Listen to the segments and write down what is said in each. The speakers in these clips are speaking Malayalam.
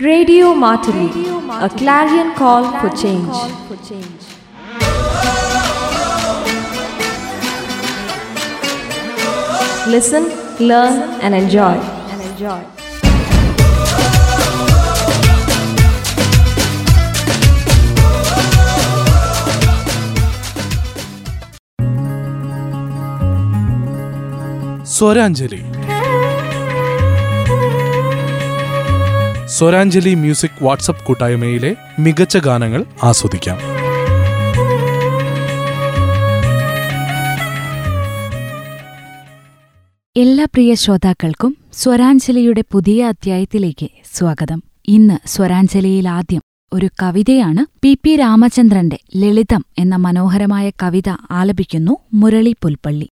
Radio Martini, a clarion call for change. Listen, learn, and enjoy. സ്വരാഞ്ജലി Swaranjali music WhatsApp കൂട്ടായ്മയിലെ മികച്ച ഗാനങ്ങൾ ആസ്വദിക്കാം. എല്ലാ പ്രിയ ശ്രോതാക്കൾക്കും സ്വരാഞ്ജലിയുടെ പുതിയ അധ്യായത്തിലേക്ക് സ്വാഗതം. ഇന്ന് സ്വരാഞ്ജലിയിൽ ആദ്യം ഒരു കവിതയാണ് പി പി രാമചന്ദ്രന്റെ ലളിതം എന്ന മനോഹരമായ കവിത ആലപിക്കുന്നു മുരളി പുൽപ്പള്ളി.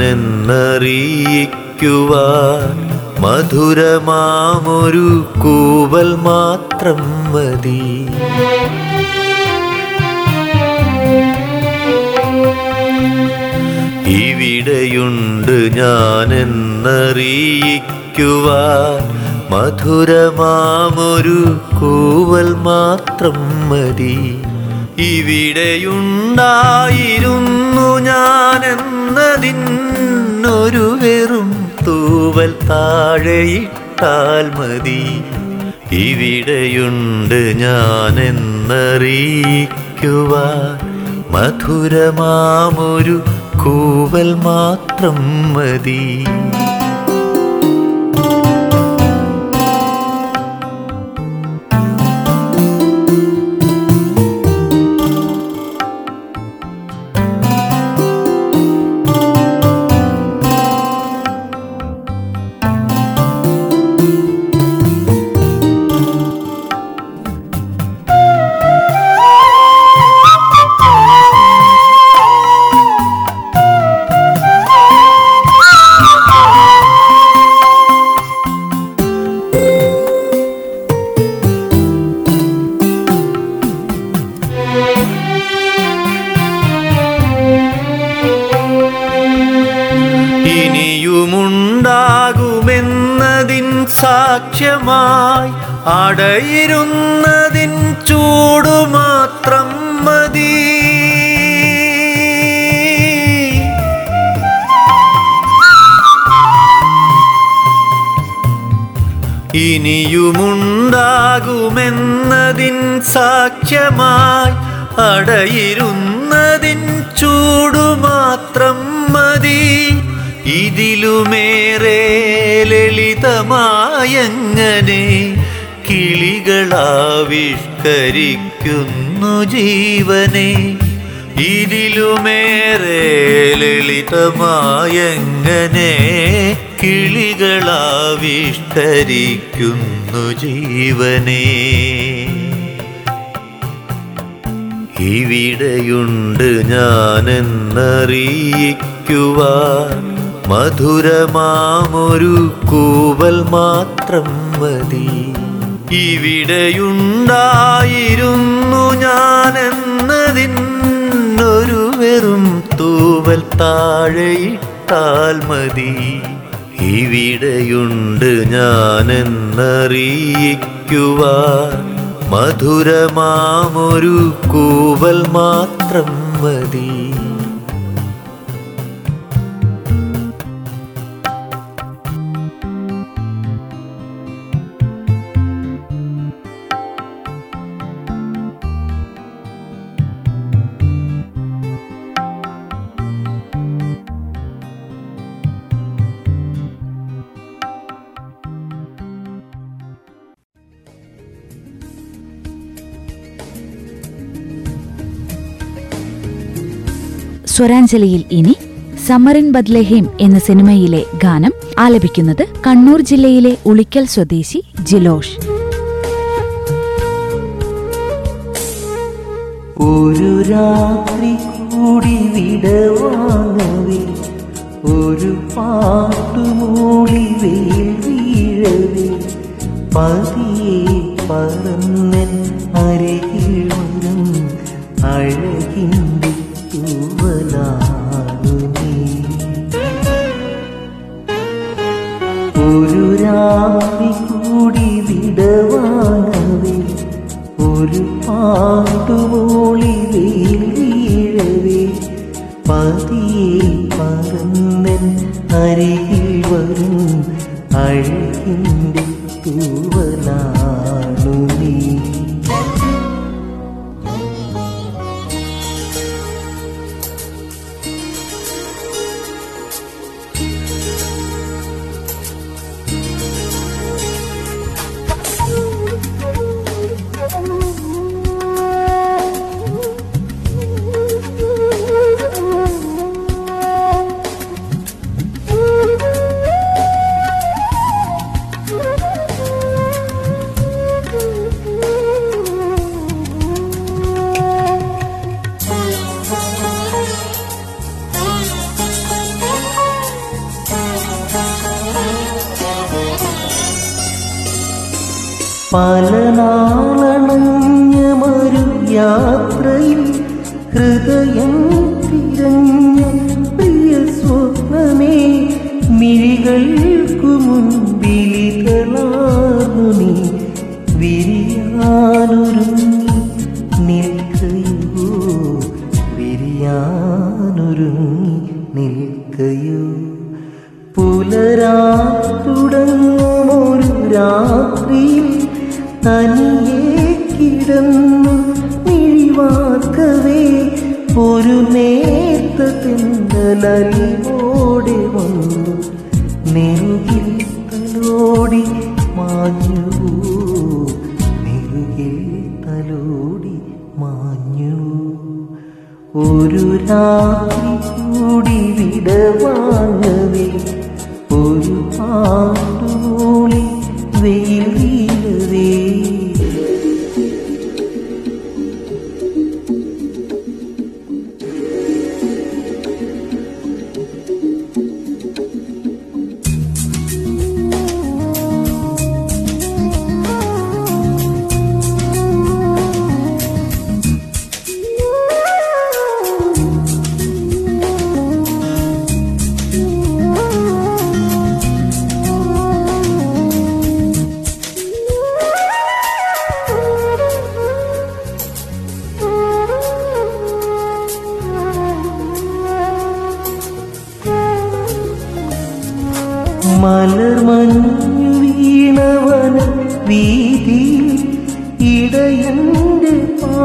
ഞാനെന്നറിയിക്കുവാൻ മധുരമാമൊരു കൂവൽ മാത്രം മതി. ഇവിടെയുണ്ട് ഞാനെന്നറിയിക്കുവാൻ മധുരമാമൊരു കൂവൽ മാത്രം മതി. ഇവിടെയുണ്ടായിരുന്നു ഞാനെന്നതിന്നൊരു വെറും തൂവൽ താഴെയിട്ടാൽ മതി. ഇവിടെയുണ്ട് ഞാനെന്നറിയിക്കുവാൻ മധുരമാമൊരു കൂവൽ മാത്രം മതി. ഇനിയുമുണ്ടാകുമെന്നതിൻ സാക്ഷ്യമായി അടയിരുന്നതിൻ ചൂടുമാത്രം മതി. ഇതിലുമേറെ ലളിതമായങ്ങനെ കിളികളാവിഷ്കരിക്കുന്നു ജീവനെ. ഇതിലുമേറെ ലളിതമായങ്ങനെ കിളികളാവിഷ്കരിക്കുന്നു ജീവനെ? ഇവിടെയുണ്ട് ഞാനെന്നറിയിക്കുവാൻ മധുരമാമൊരു കൂവൽ മാത്രം മതി. ഇവിടെയുണ്ടായിരുന്നു ഞാനെന്നതിന്നൊരു വെറും തൂവൽ താഴെയിട്ടാൽ മതി. ഇവിടെയുണ്ട് ഞാനെന്നറിയിക്കുവാൻ. മധുരമാമൊരു കൂവൽ മാത്രം മതി. സ്വരാഞ്ജലിയിൽ ഇനി സമറിൻ ബദ്ലഹേം എന്ന സിനിമയിലെ ഗാനം ആലപിക്കുന്നത് കണ്ണൂർ ജില്ലയിലെ ഉളിക്കൽ സ്വദേശി ജിലോഷ്. ഒരു രാത്രി കൂടി വിടവാങ്ങവേ ഒരു പാട്ടുമൂളി വെയിൽ വീഴവേ പതിയെ പറന്നൻ അരികിൽ അഴകിന്റെ തൂവലാണു നീ. തെന്നലലിവോടെ വന്നു. നെറുകിൽ തലോടി മാഞ്ഞു. നെറുകിൽ തലോടി മാഞ്ഞു. ഒരു രാത്രി കൂടി വിടവാങ്ങവേ. ഒരു പാട്ടുമൂളി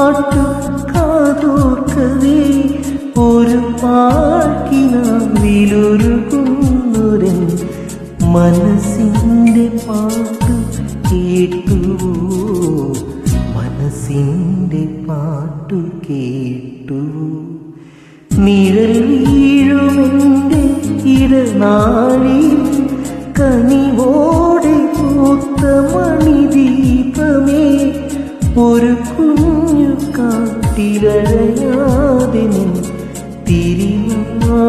പാട്ടു കാതോർക്കവേ ഒരു പാട്ടിനുരുകുന്നുരൻ മനസ്സിന്റെ പാട്ടു കേട്ടുവോ? മനസ്സിന്റെ പാട്ടു കേട്ടുവോ? നിഴൽ വീഴുമെന്റെ ഇടനാഴി കനിവോടെ പൂത്ത മണിദീപമേ ഒരു കുഞ്ഞു നിൻ തിരിനാളമെന്നും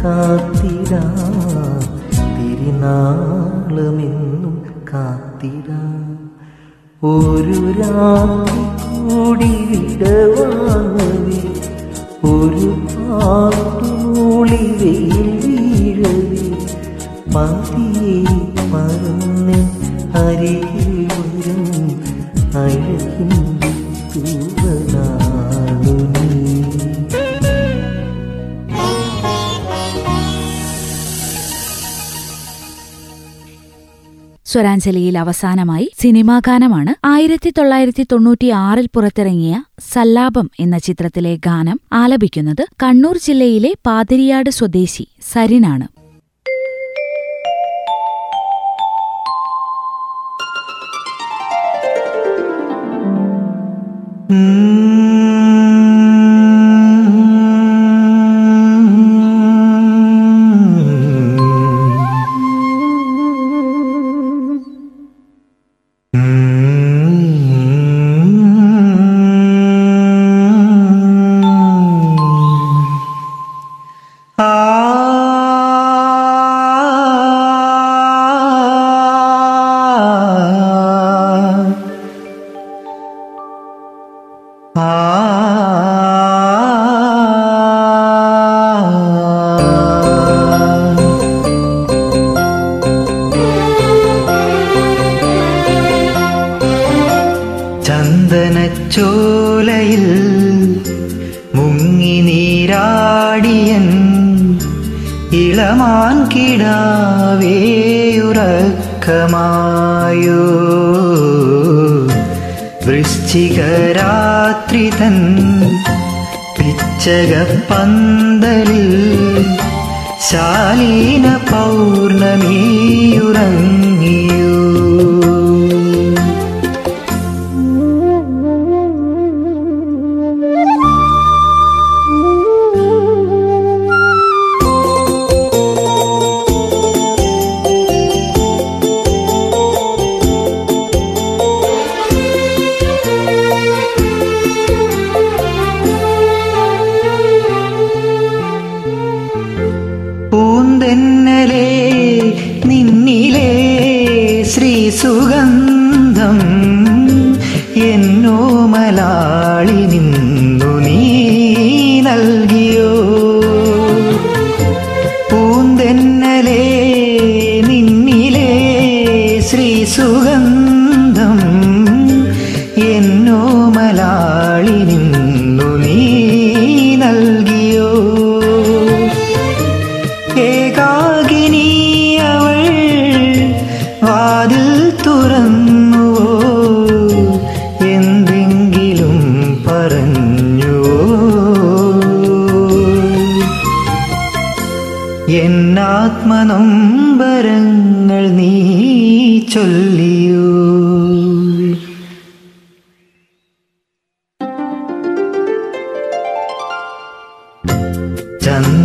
കാത്തിടാ തിരിനാളമെന്നും കാത്തിടാ ഒരു രാത്രി കൂടി വിടവാങ്ങവേ ഒരു പാട്ടുമൂളി വെയിൽ വീഴവേ പതിയെ പറന്ന് അരികിൽ സ്വരാഞ്ജലിയിൽ അവസാനമായി സിനിമാഗാനമാണ് ആയിരത്തി തൊള്ളായിരത്തി തൊണ്ണൂറ്റി ആറിൽ പുറത്തിറങ്ങിയ സല്ലാപം എന്ന ചിത്രത്തിലെ ഗാനം ആലപിക്കുന്നത് കണ്ണൂർ ജില്ലയിലെ പാതിരിയാട് സ്വദേശി സരിനാണ് Mm-hmm. വൃശ്ചികരാത്രി തൻ പിച്ചക പന്തലിൽ ശാലീന പൗർണമിയുറങ്ങിയോ സുഗന്ധം എന്നോ മലാളി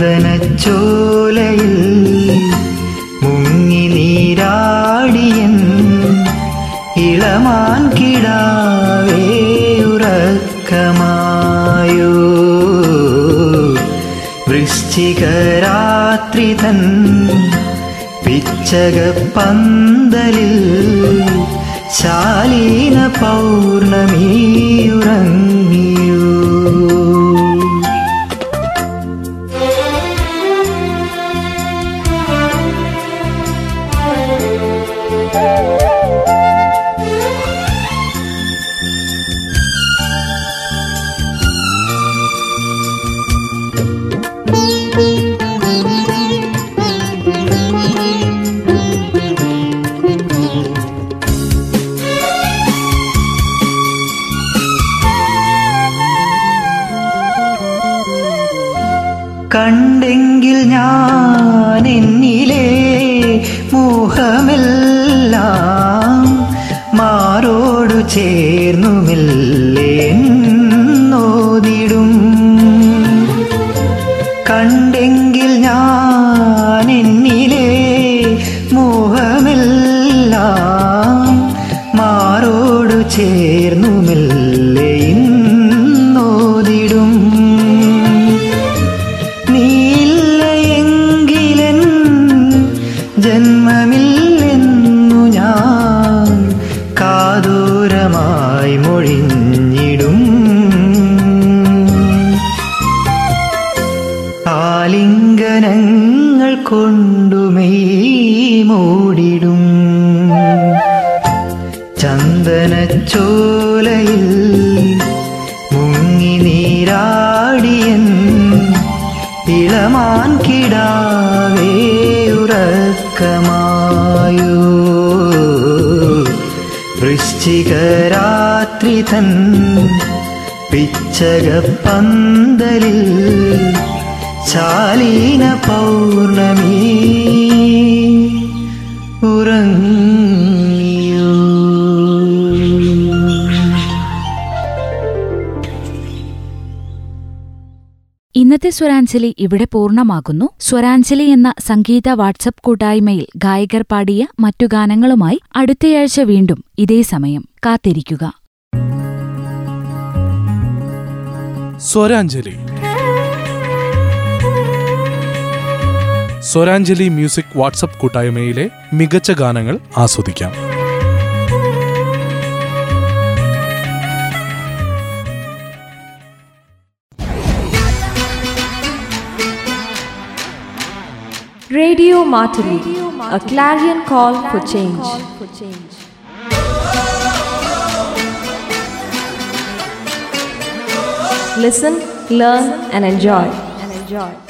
ചന്ദനച്ചോലയിൽ മുങ്ങി നീരാടിയൻ ഇളമാൻ കിടാവേ ഉറക്കമായോ? വൃശ്ചികരാത്രി തൻ പിച്ചക പന്തലിൽ ശാലീന പൗർണമിയുറങ്ങിയോ കണ്ടെങ്കിൽ ഞാൻ എന്നിലെ മോഹമെല്ലാം മാറോടു ചേർന്നുമില്ലേ നോദിടും കണ്ടെങ്കിൽ ഞാൻ എന്നിലെ മോഹമെല്ലാം മാറോടു ചേർന്നുമില്ലേ. ചന്ദനച്ചോലയിൽ മുങ്ങി നീരാടിയൻ ഇളമാൻ കിടാവേ ഉറക്കമായോ വൃശ്ചികരാത്രി തൻ പിച്ചക പന്തലിൽ ശാലീന പൗർണമി ഇന്നത്തെ സ്വരാഞ്ജലി ഇവിടെ പൂർണമാകുന്നു. സ്വരാഞ്ജലി എന്ന സംഗീത വാട്സപ്പ് കൂട്ടായ്മയിൽ ഗായകർ പാടിയ മറ്റു ഗാനങ്ങളുമായി അടുത്തയാഴ്ച വീണ്ടും ഇതേ സമയം കാത്തിരിക്കുക. സ്വരാഞ്ജലി. സ്വരാഞ്ജലി മ്യൂസിക് വാട്സപ്പ് കൂട്ടായ്മയിലെ മികച്ച ഗാനങ്ങൾ ആസ്വദിക്കാം. Radio Martini, a clarion call for change. Listen, learn, and enjoy.